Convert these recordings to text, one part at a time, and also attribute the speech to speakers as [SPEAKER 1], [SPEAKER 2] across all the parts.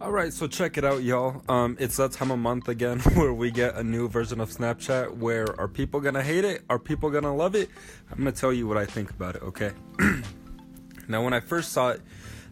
[SPEAKER 1] All right, so check it out, y'all. Um, it's that time of month again where we get a new version of Snapchat. Where are people gonna hate it? Are people gonna love it? I'm gonna tell you what I think about it. Okay. now, when I first saw it,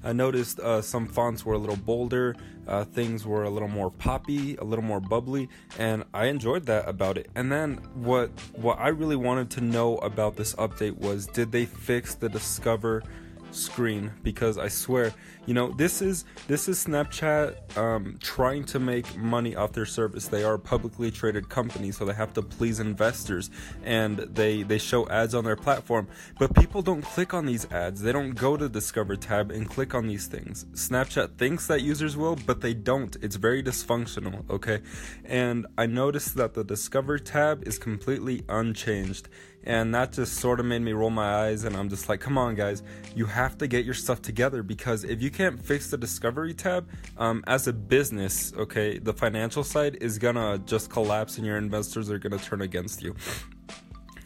[SPEAKER 1] I noticed uh, some fonts were a little bolder, uh, things were a little more poppy, a little more bubbly, and I enjoyed that about it. And then what what I really wanted to know about this update was, did they fix the Discover? Screen because I swear, you know, this is this is Snapchat um, trying to make money off their service. They are a publicly traded company, so they have to please investors, and they they show ads on their platform. But people don't click on these ads. They don't go to Discover tab and click on these things. Snapchat thinks that users will, but they don't. It's very dysfunctional. Okay, and I noticed that the Discover tab is completely unchanged and that just sort of made me roll my eyes and i'm just like come on guys you have to get your stuff together because if you can't fix the discovery tab um, as a business okay the financial side is gonna just collapse and your investors are gonna turn against you.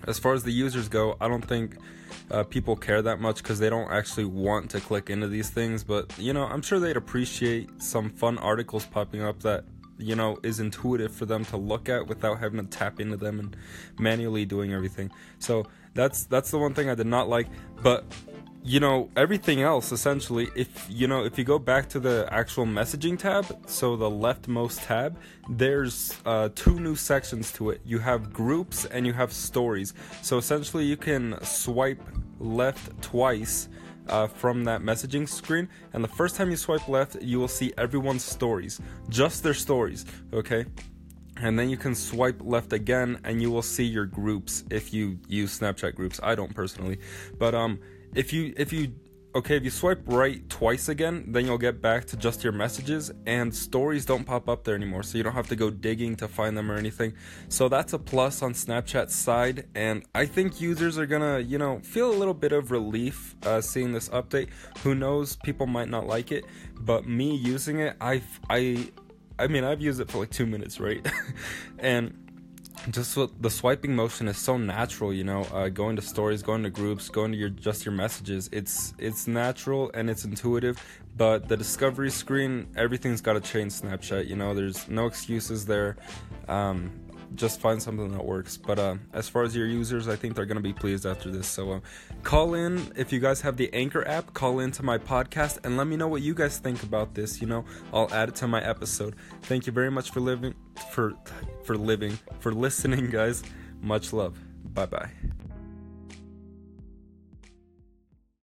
[SPEAKER 1] As far as the users go i don't think uh, people care that much because they don't actually want to click into these things but you know i'm sure they'd appreciate some fun articles popping up that you know is intuitive for them to look at without having to tap into them and manually doing everything. So that's that's the one thing i did not like. But you know everything else essentially if you know if you go back to the actual messaging tab so the leftmost tab there's uh, two new sections to it. You have groups and you have stories. So essentially you can swipe left twice uh, from that messaging screen. And the first time you swipe left, you will see everyone's stories, just their stories, okay? And then you can swipe left again and you will see your groups if you use Snapchat groups. I don't personally. But um if you if you okay, if you swipe right twice again, then you'll get back to just your messages, and stories don't pop up there anymore, so you don't have to go digging to find them or anything. So that's a plus on Snapchat's side, and I think users are gonna, you know, feel a little bit of relief uh, seeing this update. Who knows? People might not like it, but me using it, I've, I, I mean, I've used it for like two minutes, right? and just the swiping motion is so natural you know uh, going to stories going to groups going to your just your messages. It's it's natural and it's intuitive but the discovery screen everything's got to change snapchat you know there's no excuses there. Um, just find something that works. But uh, as far as your users, I think they're going to be pleased after this. So uh, call in if you guys have the Anchor app, call into my podcast and let me know what you guys think about this. You know, I'll add it to my episode. Thank you very much for living, for, for living, for listening, guys. Much love. Bye bye.